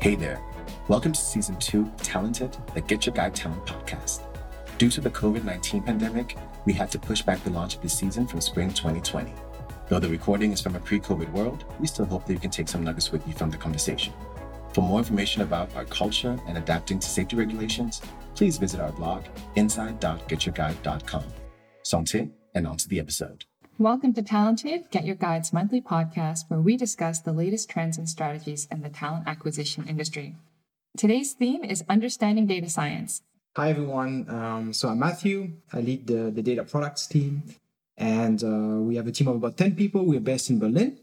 Hey there. Welcome to season two Talented, the GetYourGuide Talent podcast. Due to the COVID 19 pandemic, we had to push back the launch of this season from spring 2020. Though the recording is from a pre COVID world, we still hope that you can take some nuggets with you from the conversation. For more information about our culture and adapting to safety regulations, please visit our blog, inside.getyourguide.com. Santé, and on to the episode. Welcome to Talented, GetYourGuide's monthly podcast where we discuss the latest trends and strategies in the talent acquisition industry. Today's theme is understanding data science. Hi, everyone. Um, so I'm Mathieu. I lead the, the data products team, and uh, we have a team of about 10 people. We're based in Berlin.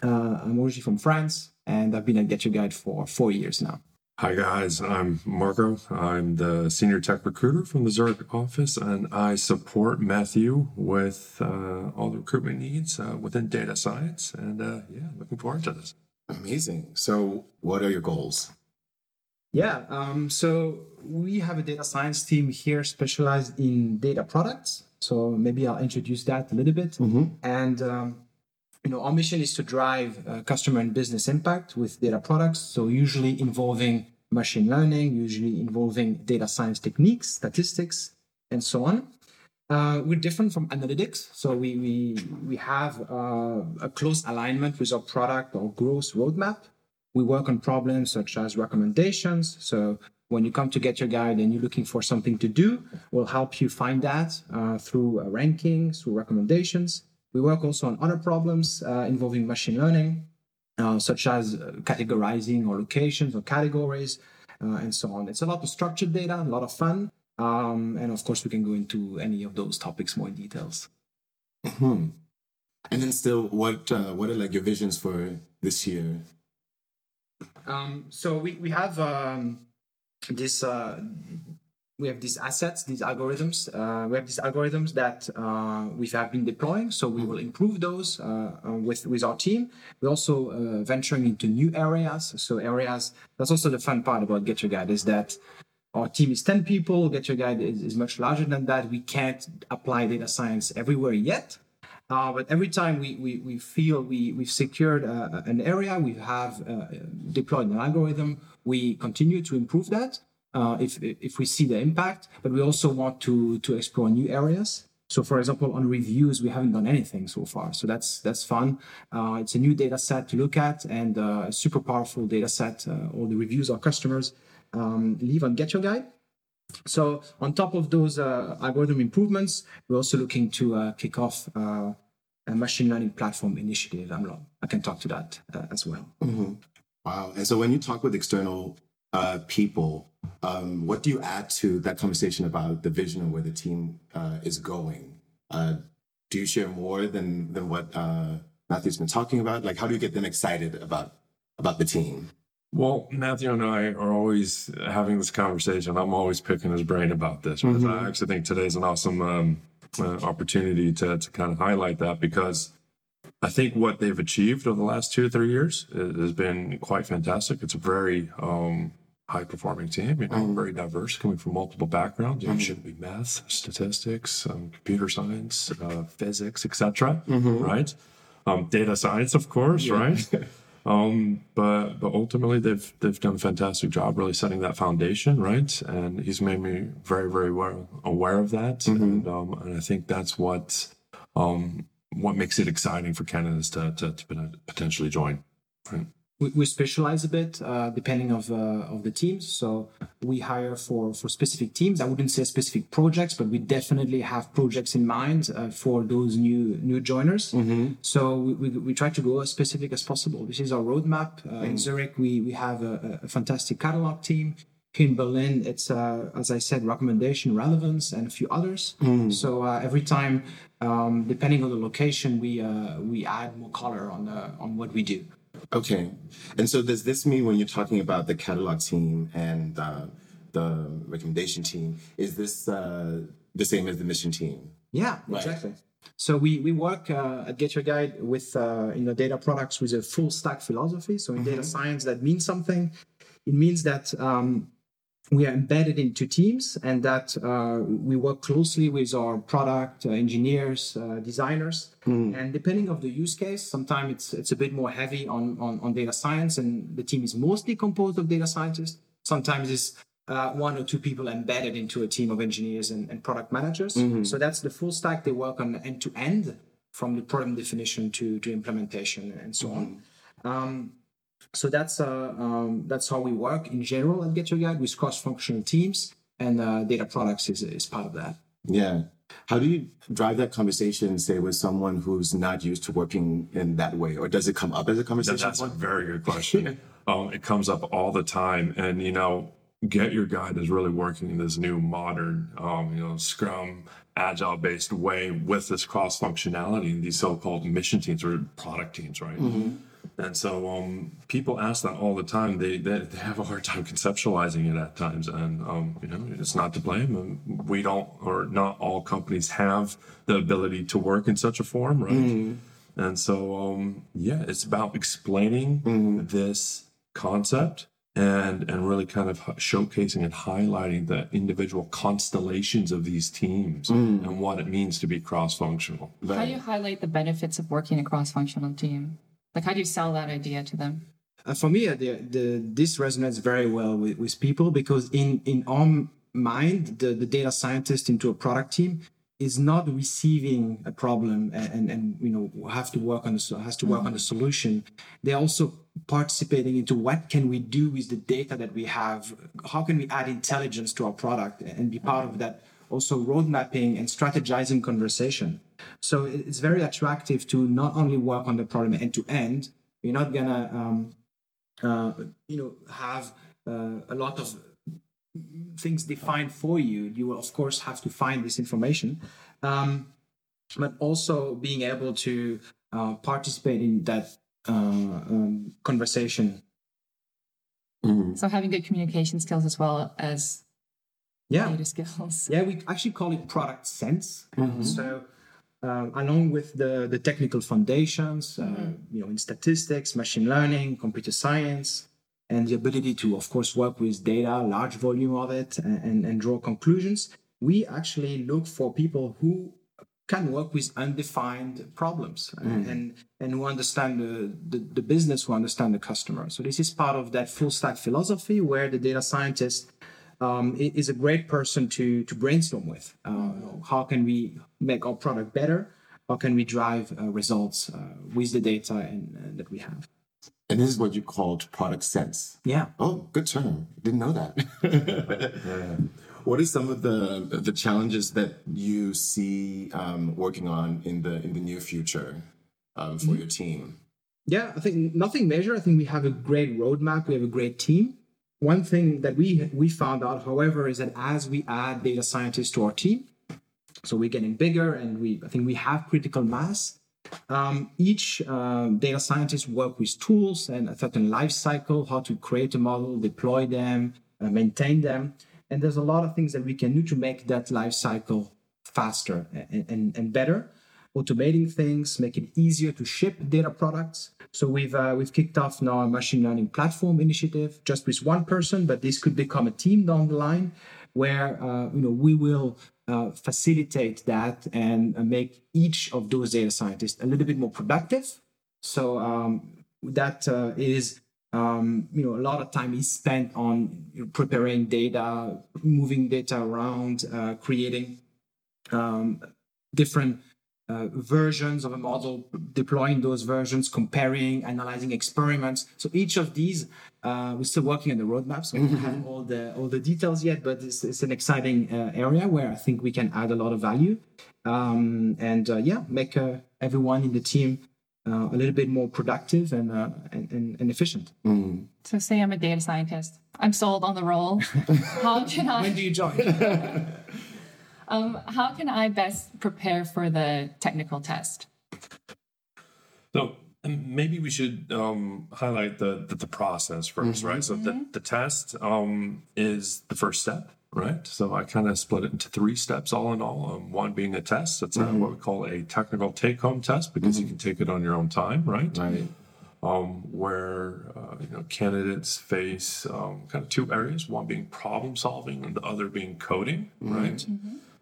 Uh, I'm originally from France, and I've been at GetYourGuide for four years now. Hi, guys. I'm Marco. I'm the senior tech recruiter from the Zurich office, and I support Mathieu with uh, all the recruitment needs uh, within data science. And uh, yeah, looking forward to this. Amazing. So, what are your goals? Yeah, um, so we have a data science team here specialized in data products. So maybe I'll introduce that a little bit. Mm-hmm. And um, you know, our mission is to drive uh, customer and business impact with data products. So usually involving machine learning, usually involving data science techniques, statistics, and so on. Uh, we're different from analytics, so we we we have uh, a close alignment with our product or growth roadmap. We work on problems such as recommendations. So when you come to GetYourGuide and you're looking for something to do, we'll help you find that uh, through rankings, through recommendations. We work also on other problems uh, involving machine learning, uh, such as uh, categorizing or locations or categories, uh, and so on. It's a lot of structured data, a lot of fun. Um, and of course, we can go into any of those topics more in details. Hmm. And then, still, what uh, what are like your visions for this year? Um, so we we have um, this uh, we have these assets, these algorithms. Uh, we have these algorithms that uh, we have been deploying, so we will improve those uh, uh with with our team. We're also uh, venturing into new areas. So areas that's also the fun part about GetYourGuide is that our team is ten people. GetYourGuide is, is much larger than that. We can't apply data science everywhere yet. Uh, but every time we, we, we feel we, we've secured an area, we have deployed an algorithm, we continue to improve that uh, if if we see the impact, but we also want to to explore new areas. So, for example, on reviews, we haven't done anything so far. So that's that's fun. Uh, it's a new data set to look at and uh, a super powerful data set. Uh, all the reviews our customers um, leave on GetYourGuide. So, on top of those uh, algorithm improvements, we're also looking to uh, kick off a machine learning platform initiative. I'm, I can talk to that as well. Mm-hmm. Wow. And so, when you talk with external people, um, what do you add to that conversation about the vision of where the team uh, is going? Uh, do you share more than than what uh, Mathieu's been talking about? Like, how do you get them excited about about the team? Well, Mathieu and I are always having this conversation. I'm always picking his brain about this because mm-hmm. I actually think today's an awesome um, uh, opportunity to to kind of highlight that because I think what they've achieved over the last two or three years has been quite fantastic. It's a very um, high performing team, you know, mm-hmm. very diverse, coming from multiple backgrounds. You know, mm-hmm. should be math, statistics, um, computer science, uh, physics, etc. Mm-hmm. Right? Um, data science, of course, yeah. right? um, but but ultimately, they've they've done a fantastic job really setting that foundation, right? And he's made me very very well aware of that, mm-hmm. and um, and I think that's what um, what makes it exciting for candidates to to, to potentially join. Right? we, we specialize a bit uh, depending of uh, of the teams. So we hire for for specific teams. I wouldn't say specific projects, but we definitely have projects in mind uh, for those new new joiners. Mm-hmm. So we, we, we, try to go as specific as possible. This is our roadmap. Mm-hmm. In Zurich, we we have a, a, fantastic catalog team. Here in Berlin, it's uh, as I said, recommendation, relevance, and a few others. Mm. So uh, every time, um, depending on the location, we uh, we add more color on the, on what we do. Okay. And so does this mean when you're talking about the catalog team and uh, the recommendation team, is this uh, the same as the mission team? Yeah, right. exactly. So we, we work uh, at Get Your Guide with uh, you know data products with a full stack philosophy. So in mm-hmm. data science, that means something. It means that um, we are embedded into teams and that uh, we work closely with our product uh, engineers uh, designers. And depending of the use case sometimes it's it's a bit more heavy on, on on data science and the team is mostly composed of data scientists. Sometimes it's uh, one or two people embedded into a team of engineers and, and product managers. So that's the full stack. They work on end to end from the problem definition to to implementation and so on. Um, so that's uh, um, that's how we work in general at GetYourGuide with cross-functional teams, and uh, data products is is part of that. Yeah. How do you drive that conversation, say, with someone who's not used to working in that way? Or does it come up as a conversation? that's a very good question. um, it comes up all the time, and you know, Get Your Guide is really working in this new modern, um, you know, Scrum agile based way with this cross functionality, and these so-called mission teams or product teams, right? And so um, people ask that all the time. They, they they have a hard time conceptualizing it at times, and um, you know it's not to blame. We don't, or not all companies have the ability to work in such a form, right? And so um, yeah, it's about explaining this concept and and really kind of showcasing and highlighting the individual constellations of these teams and what it means to be cross functional. How do you highlight the benefits of working a cross-functional team? Like, how do you sell that idea to them? Uh, for me, uh, the, the, this resonates very well with, with people because in, in our mind, the, the data scientist into a product team is not receiving a problem and, and, and you know have to work on the has to work on the solution. They're also participating into what can we do with the data that we have? How can we add intelligence to our product and be part of that? Also, road mapping and strategizing conversation. So it's very attractive to not only work on the problem end to end. You're not gonna um, uh, you know have uh, a lot of things defined for you you will of course have to find this information um, but also being able to uh, participate in that uh, um, conversation So having good communication skills as well as yeah data skills. Yeah, we actually call it product sense. So, um, along with the, the technical foundations, uh, you know, in statistics, machine learning, computer science, and the ability to, of course, work with data, large volume of it, and, and, and draw conclusions, we actually look for people who can work with undefined problems and and who understand the, the, the business, who understand the customer. So this is part of that full stack philosophy where the data scientist um, is a great person to to brainstorm with. Uh, how can we make our product better? How can we drive uh, results uh, with the data and, uh, that we have? And this is what you called product sense. Yeah. Oh, good term. Didn't know that. What are some of the the challenges that you see um, working on in the in the near future um, for your team? Yeah, I think nothing major. I think we have a great roadmap. We have a great team. One thing that we we found out, however, is that as we add data scientists to our team, so we're getting bigger, and we I think we have critical mass. Um, each um, data scientist work with tools and a certain life cycle, how to create a model, deploy them, uh, maintain them, and there's a lot of things that we can do to make that life cycle faster and, and, and better automating things, make it easier to ship data products. So we've uh, we've kicked off now a machine learning platform initiative just with one person, but this could become a team down the line, where uh, you know we will uh, facilitate that and uh, make each of those data scientists a little bit more productive. So um, that uh, is um, you know a lot of time is spent on preparing data, moving data around, uh, creating um, different uh, versions of a model, deploying those versions, comparing, analyzing experiments. So each of these, uh, we're still working on the roadmap, so we don't have all the all the details yet. But it's, it's an exciting uh, area where I think we can add a lot of value, um, and uh, yeah, make uh, everyone in the team uh, a little bit more productive and uh, and, and, and efficient. So say I'm a data scientist. I'm sold on the role. How can When do you join? um, how can I best prepare for the technical test? So maybe we should um, highlight the, the the process 1st right? So the the test um, is the first step, right? So I kind of split it into three steps, all in all. Um, one being a test. That's uh what we call a technical take home test because you can take it on your own time, right? Right. um, where uh, you know candidates face um, kind of two areas: one being problem solving, and the other being coding. Right.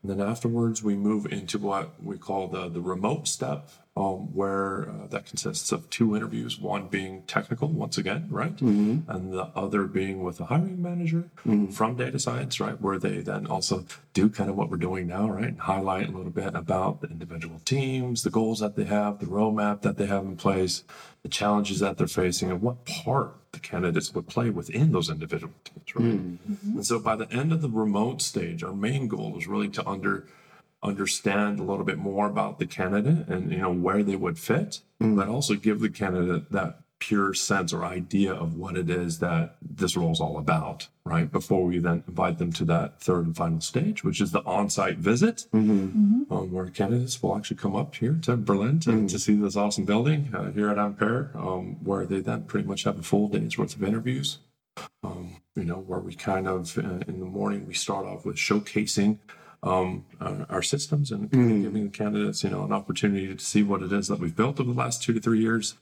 And then afterwards, we move into what we call the the remote step, um, where uh, that consists of two interviews, one being technical, once again, right, and the other being with a hiring manager from data science, right, where they then also do kind of what we're doing now, right, and highlight a little bit about the individual teams, the goals that they have, the roadmap that they have in place, the challenges that they're facing, and what part the candidates would play within those individual teams, right. Hmm. Mm-hmm. And so by the end of the remote stage, our main goal is really to under understand a little bit more about the candidate and you know where they would fit, hmm. but also give the candidate that pure sense or idea of what it is that this role is all about, right? Before we then invite them to that third and final stage, which is the on-site visit, um, where candidates will actually come up here to Berlin to, to see this awesome building uh, here at Ampere, um, where they then pretty much have a full day's worth of interviews. Um, you know, where we kind of uh, in the morning we start off with showcasing um, our, our systems and giving the candidates, you know, an opportunity to see what it is that we've built over the last two to three years.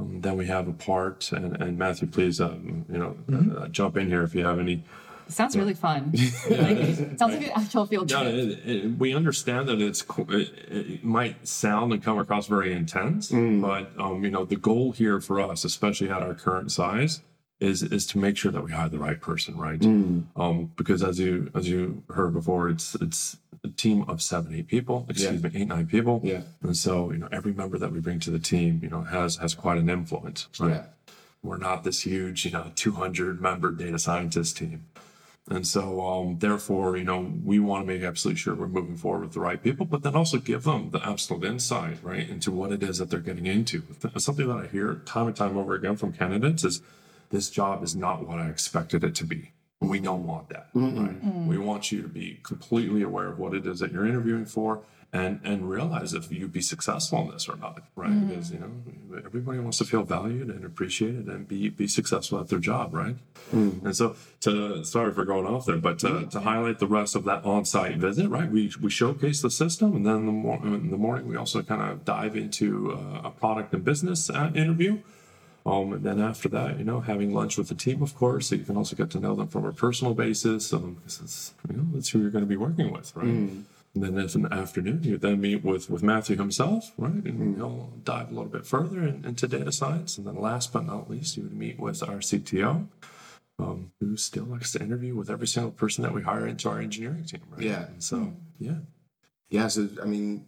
Um, then we have a part, and, and Mathieu, please, um, you know, uh, jump in here if you have any. It sounds really fun. Like, it sounds like an actual field No, trip. it, it, we understand that it's it, it might sound and come across very intense, but um, you know the goal here for us, especially at our current size, is is to make sure that we hire the right person, right? Um, because as you as you heard before, it's it's a team of seven eight people, excuse me, eight nine people, Yeah. and so you know every member that we bring to the team, you know, has has quite an influence, right? Yeah. We're not this huge, you know, 200 member data scientist team. And so, um, therefore, you know, we want to make absolutely sure we're moving forward with the right people, but then also give them the absolute insight, right, into what it is that they're getting into. Something that I hear time and time over again from candidates is this job is not what I expected it to be. We don't want that, right? We want you to be completely aware of what it is that you're interviewing for and and realize if you'd be successful in this or not, right? Because, you know, everybody wants to feel valued and appreciated and be be successful at their job, right? And so, to sorry for going off there, but to, to highlight the rest of that on-site visit, right? We we showcase the system, and then in the, mor- in the morning we also kind of dive into uh, a product and business uh, interview. Um, and then after that, you know, having lunch with the team, of course, so you can also get to know them from a personal basis. Um, 'cause it's, you know, that's who you're going to be working with, right? And then in the afternoon, you then meet with, with Mathieu himself, right? And he'll dive a little bit further in, into data science. And then last but not least, you would meet with our CTO, um, who still likes to interview with every single person that we hire into our engineering team, right? Yeah. And so, yeah. Yeah, so I mean,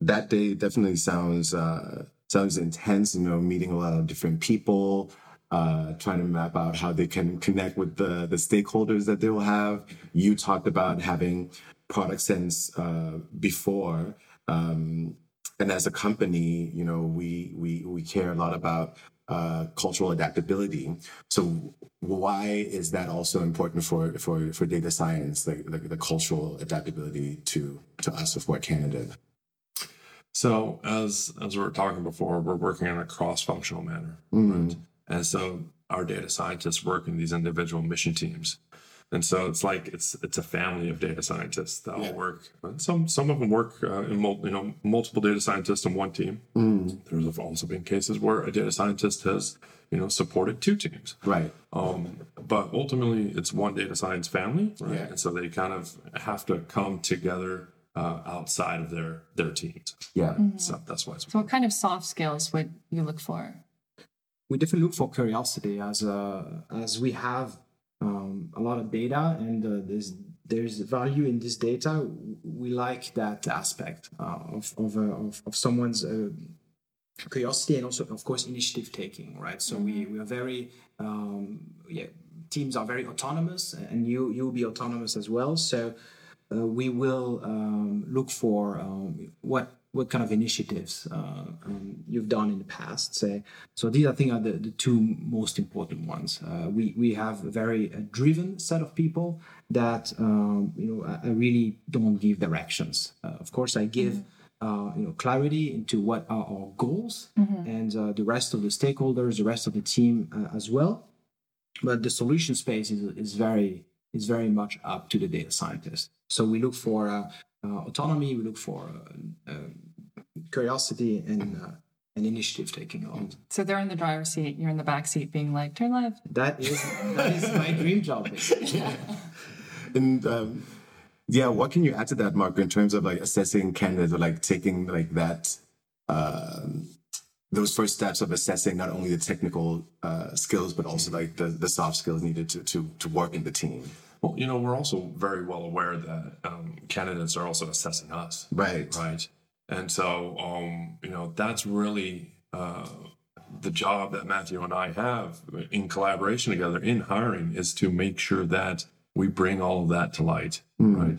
that day definitely sounds uh, sounds intense. You know, meeting a lot of different people, uh, trying to map out how they can connect with the the stakeholders that they will have. You talked about having product sense uh, before, um, and as a company, you know, we we we care a lot about uh, cultural adaptability. So why is that also important for for for data science, like the, the cultural adaptability to to us for Canada? So as as we were talking before, we're working in a cross-functional manner, right? And so our data scientists work in these individual mission teams, and so it's like it's it's a family of data scientists that all work. Some some of them work uh, in mul- you know multiple data scientists in one team. There's also been cases where a data scientist has you know supported two teams. Right. Um, but ultimately, it's one data science family, right? Yeah. And so they kind of have to come together uh, outside of their their teams. Yeah. So that's why it's So, what kind of soft skills would you look for? we definitely look for curiosity as uh, as we have um, a lot of data and uh, there's there's value in this data. We like that aspect uh, of of, uh, of of someone's uh, curiosity and also of course initiative taking. Right. So we we are very um, yeah teams are very autonomous and you you will be autonomous as well. So uh, we will um, look for um, what what kind of initiatives uh, um, you've done in the past. Say, so these I think are the, the two most important ones. Uh, we we have a very uh, driven set of people that um, you know I, I really don't give directions. Uh, of course, I give. Uh, you know, clarity into what are our goals, and uh, the rest of the stakeholders, the rest of the team uh, as well but the solution space is, is very is very much up to the data scientist. So we look for uh, uh, autonomy, we look for uh, uh, curiosity, and uh, and initiative taking a lot. So they're in the driver's seat, you're in the back seat being like, turn left. That is that is my dream job. Basically. And um, yeah, what can you add to that, Mark, in terms of like assessing candidates or like taking like that, um, those first steps of assessing not only the technical uh, skills but also like the, the soft skills needed to, to to work in the team. Well, you know, we're also very well aware that um, candidates are also assessing us. Right. Right. And so, um, you know, that's really uh, the job that Mathieu and I have in collaboration together in hiring is to make sure that we bring all of that to light, right?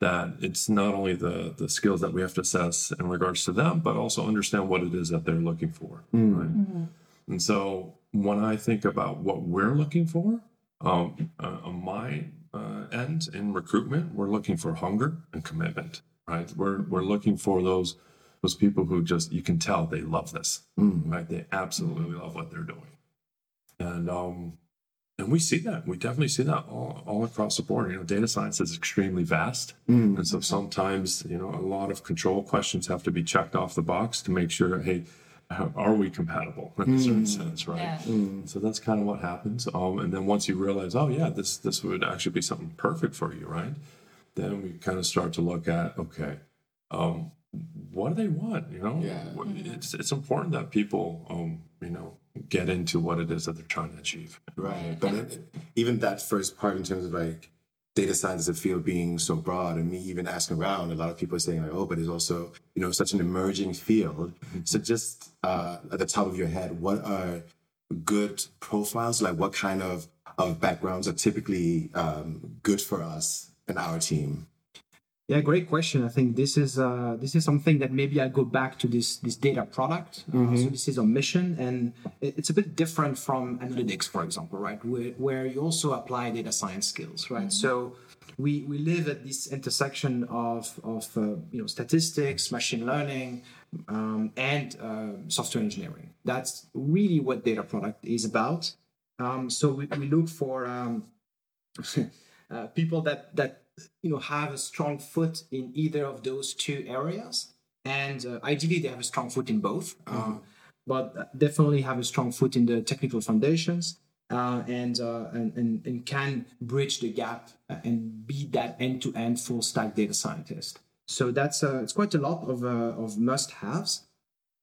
That it's not only the the skills that we have to assess in regards to them, but also understand what it is that they're looking for, right? And so when I think about what we're looking for, um, uh, my uh, end in recruitment, we're looking for hunger and commitment, right? We're we're looking for those those people who just you can tell they love this, right? They absolutely love what they're doing, and um, and we see that we definitely see that all, all across the board. You know, data science is extremely vast, and so sometimes you know a lot of control questions have to be checked off the box to make sure, hey. How- Are we compatible in a certain sense, right? Yeah. So that's kind of what happens. Um, and then once you realize, oh yeah, this this would actually be something perfect for you, right? Then we kind of start to look at, okay, um, what do they want? You know, Yeah. It's it's important that people, um, you know, get into what it is that they're trying to achieve. Right. But it, even that first part in terms of like data science as a field being so broad and me even asking around, a lot of people are saying like, oh, but it's also, you know, such an emerging field. So just uh, at the top of your head, what are good profiles? Like what kind of, of backgrounds are typically um, good for us and our team? Yeah, great question. I think this is uh, this is something that maybe I go back to this this data product. Uh, so this is our mission, and it- it's a bit different from analytics, for example, right? Where, where you also apply data science skills, right? So we we live at this intersection of of uh, you know statistics, machine learning, um, and uh, software engineering. That's really what data product is about. Um, so we, we look for um, uh, people that that you know have a strong foot in either of those two areas. And uh, ideally they have a strong foot in both. Uh, but definitely have a strong foot in the technical foundations uh, and, uh, and, and and can bridge the gap uh, and be that end-to-end full stack data scientist. So that's uh, it's quite a lot of uh, of must-haves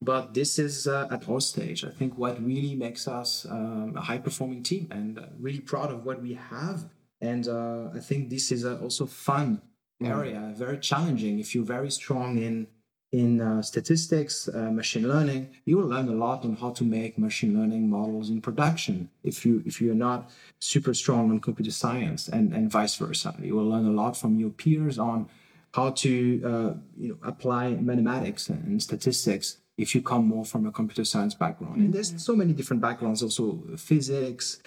but this is uh, at all stage. I think what really makes us um, a high performing team and uh, really proud of what we have and uh, i think this is a also fun area very challenging. If you're very strong in in uh, statistics uh, machine learning you will learn a lot on how to make machine learning models in production if you if you're not super strong on computer science and and vice versa. You will learn a lot from your peers on how to uh, you know apply mathematics and statistics if you come more from a computer science background. And there's so many different backgrounds also physics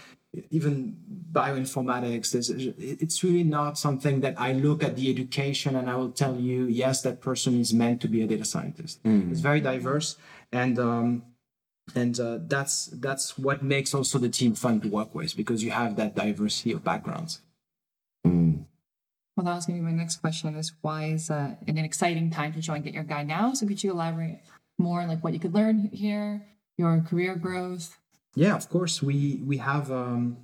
even bioinformatics there's, it's really not something that i look at the education and i will tell you yes that person is meant to be a data scientist it's very diverse and um, and uh, that's that's what makes also the team fun to work with because you have that diversity of backgrounds Well, that was going to be my next question is why is uh, it an exciting time to join GetYourGuide now? So could you elaborate more like what you could learn here, your career growth? Yeah, of course. We we have. Um,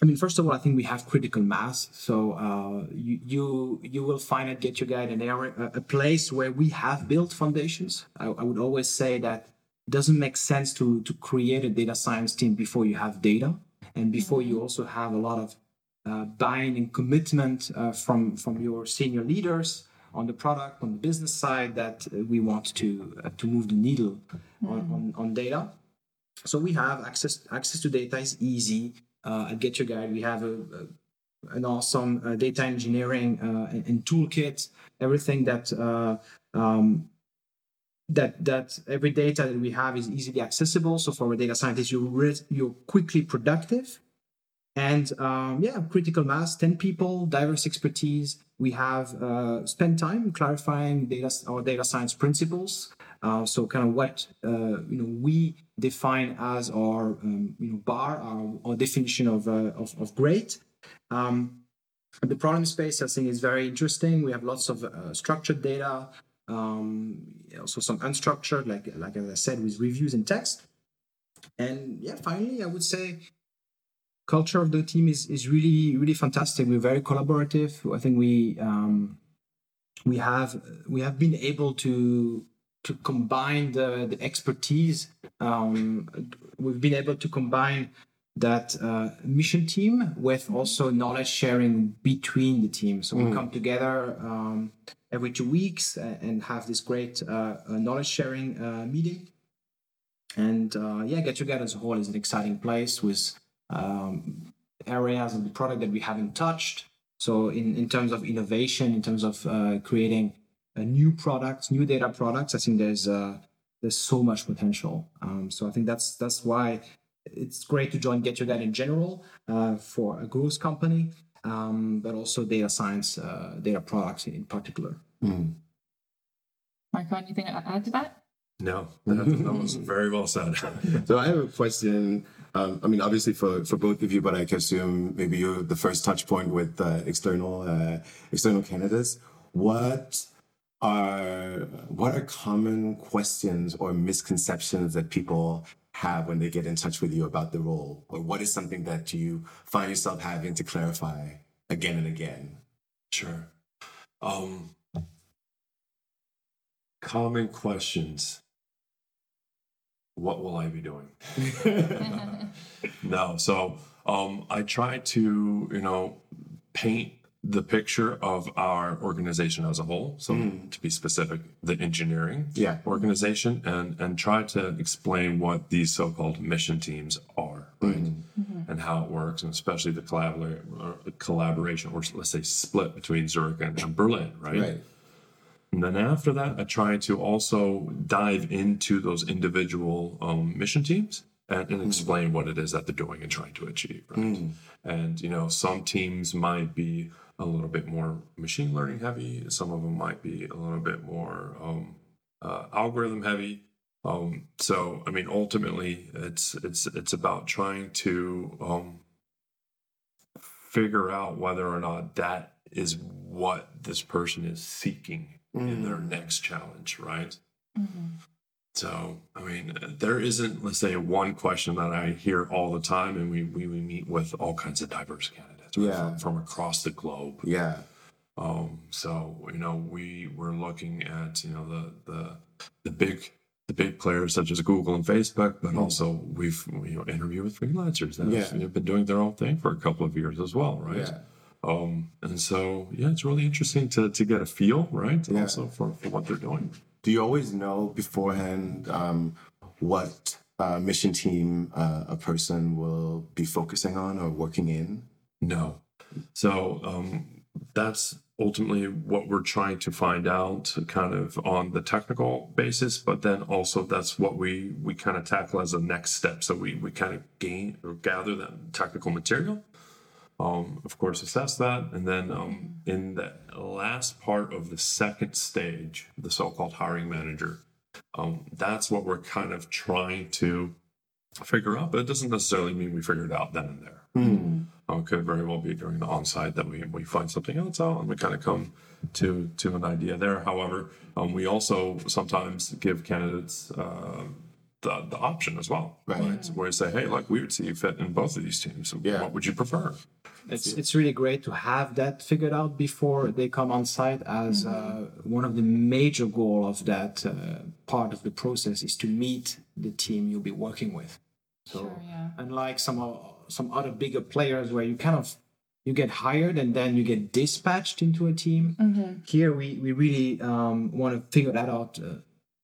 I mean, first of all, I think we have critical mass. So uh, you you you will find at GetYourGuide an area, a- place where we have built foundations. I, I would always say that it doesn't make sense to to create a data science team before you have data and before you also have a lot of uh, buy-in and commitment uh, from from your senior leaders on the product on the business side that uh, we want to uh, to move the needle on, on, on data so we have access access to data is easy uh, at GetYourGuide. We have a, a an awesome uh, data engineering uh, and, and toolkit, everything that uh, um, that that every data that we have is easily accessible. So for a data scientist, you're re- you're quickly productive, and um, yeah, critical mass, ten people, diverse expertise. We have uh, spent time clarifying data our data science principles. Uh, so kind of what uh, you know we define as our um, you know bar, our, our definition of, uh, of of great. Um, the problem space I think is very interesting. We have lots of uh, structured data, Um, also some unstructured, like like as I said, with reviews and text. And yeah, finally, I would say culture of the team is is really really fantastic. We're very collaborative. I think we um, we have we have been able to to combine the, the expertise. Um, we've been able to combine that uh, mission team with also knowledge sharing between the teams. So we come together um, every two weeks and have this great uh, knowledge sharing uh, meeting. And uh, yeah, Get Together as a whole is an exciting place with um, areas of the product that we haven't touched. So in, in terms of innovation, in terms of uh, creating uh, new products, new data products, I think there's uh, there's so much potential. Um, so I think that's that's why it's great to join Get Your Data in general uh, for a growth company, um, but also data science, uh, data products in particular. Marco, anything to add to that? No, that, that was very well said. So I have a question. Um, I mean, obviously for, for both of you, but I can assume maybe you're the first touch point with uh, external uh, external candidates. What are what are common questions or misconceptions that people have when they get in touch with you about the role, or what is something that you find yourself having to clarify again and again? Sure. Um, common questions. What will I be doing? no. So um, I try to, you know, paint the picture of our organization as a whole. So hmm. to be specific, the engineering Yeah. organization and and try to explain what these so-called mission teams are, right? Hmm. Mm-hmm. And how it works, and especially the collaboration, or uh, collaboration, or let's say split between Zurich and, and Berlin, right? And then after that, I try to also dive into those individual um, mission teams and, and explain what it is that they're doing and trying to achieve. Right? And you know, some teams might be a little bit more machine learning heavy. Some of them might be a little bit more um, uh, algorithm heavy. Um, so, I mean, ultimately, it's it's it's about trying to um, figure out whether or not that is what this person is seeking in their next challenge, right? So, I mean, there isn't, let's say, one question that I hear all the time, and we we, we meet with all kinds of diverse candidates right, Yeah. from, from across the globe. Yeah. Um, so you know, we we're looking at you know the the the big the big players such as Google and Facebook, but also we've you know interviewed with freelancers that have, Yeah. have been doing their own thing for a couple of years as well, right? Yeah. Um, and so yeah, it's really interesting to to get a feel, right? Yeah. Also for, for what they're doing. Do you always know beforehand um, what uh, mission team uh, a person will be focusing on or working in? No. So um, that's ultimately what we're trying to find out, kind of on the technical basis. But then also that's what we we kind of tackle as a next step. So we we kind of gain or gather that technical material. Um, of course, assess that, and then um, in the last part of the second stage, the so-called hiring manager, um, that's what we're kind of trying to figure out. But it doesn't necessarily mean we figure it out then and there. Um, it could very well be during the on-site that we, we find something else out and we kind of come to to an idea there. However, um, we also sometimes give candidates uh, the, the option as well, Right. Where you say, hey, like we would see you fit in both of these teams. Yeah. What would you prefer? It's it's really great to have that figured out before they come on site. As uh, one of the major goal of that uh, part of the process is to meet the team you'll be working with. So Sure, yeah. unlike some o- some other bigger players where you kind of you get hired and then you get dispatched into a team, here we we really um, want to figure that out uh,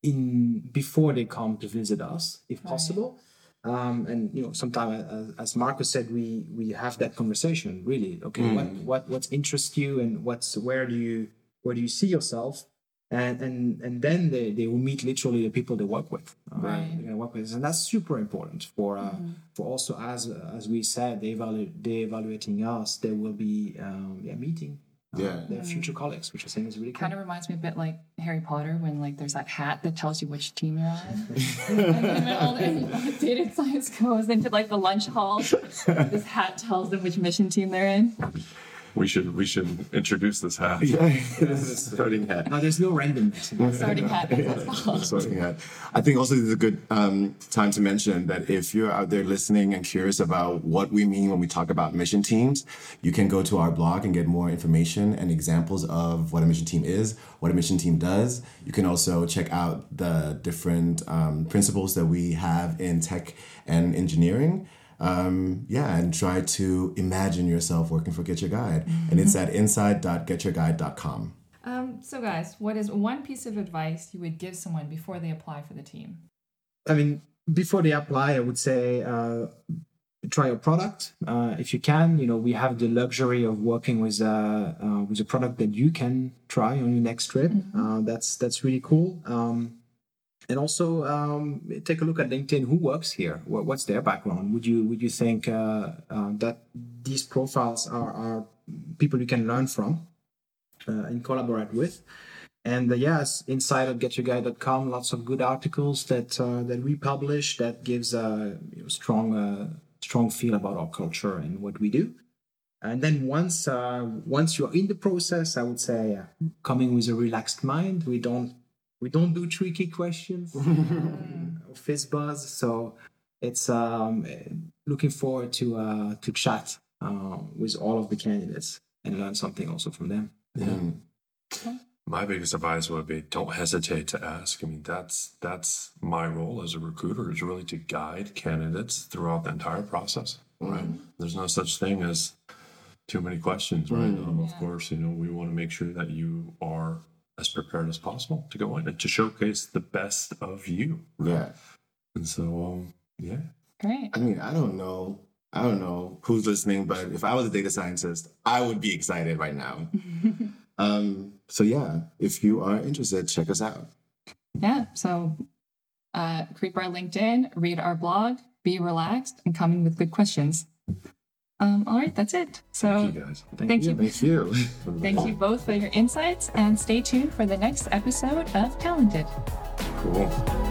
in before they come to visit us, if possible. Um, and you know, sometimes, as, as Marcus said, we we have that conversation. Really, okay, what what what interests you, and what's where do you where do you see yourself, and and and then they, they will meet literally the people they work with. Uh, Right. They're gonna work with, and that's super important for uh, for also as as we said, they evaluate they evaluating us. There will be um, yeah meeting. Yeah. Um, their future mm. colleagues, which I think is really Kind of reminds me a bit like Harry Potter when like there's that hat that tells you which team you're on. and then all the data science goes into like the lunch hall, this hat tells them which mission team they're in. We should we should introduce this hat. Yeah. Starting hat. No, there's no randomness. in. Starting hat. That's all. Sorting hat. I think also this is a good um, time to mention that if you're out there listening and curious about what we mean when we talk about mission teams, you can go to our blog and get more information and examples of what a mission team is, what a mission team does. You can also check out the different um, principles that we have in tech and engineering. Um, yeah, and try to imagine yourself working for GetYourGuide. And it's at inside.getyourguide.com. Um, so, guys, what is one piece of advice you would give someone before they apply for the team? I mean, before they apply, I would say uh, try a product uh, if you can. You know, we have the luxury of working with a uh, with a product that you can try on your next trip. Uh, that's that's really cool. Um, and also um, take a look at LinkedIn. Who works here? What, what's their background? Would you would you think uh, uh, that these profiles are, are people you can learn from uh, and collaborate with? And uh, yes, inside of getyourguide.com, lots of good articles that uh, that we publish that gives a you know, strong uh, strong feel about our culture and what we do. And then once uh, once you're in the process, I would say uh, coming with a relaxed mind. We don't we don't do tricky questions or fizz buzz. So it's um, looking forward to uh, to chat uh, with all of the candidates and learn something also from them. My biggest advice would be don't hesitate to ask. I mean, that's that's my role as a recruiter is really to guide candidates throughout the entire process. Right. There's no such thing as too many questions, right? Um, of course, you know, we want to make sure that you are as prepared as possible to go in and to showcase the best of you. Yeah. And so, um, yeah. Great. I mean, I don't know. I don't know who's listening, but if I was a data scientist, I would be excited right now. um, so yeah, if you are interested, check us out. Yeah. So, uh, creep our LinkedIn, read our blog, be relaxed, and come in with good questions. Um, all right, that's it. So, Thank you guys. thank you. Thank you. Thank you both for your insights, and stay tuned for the next episode of Talented. Cool.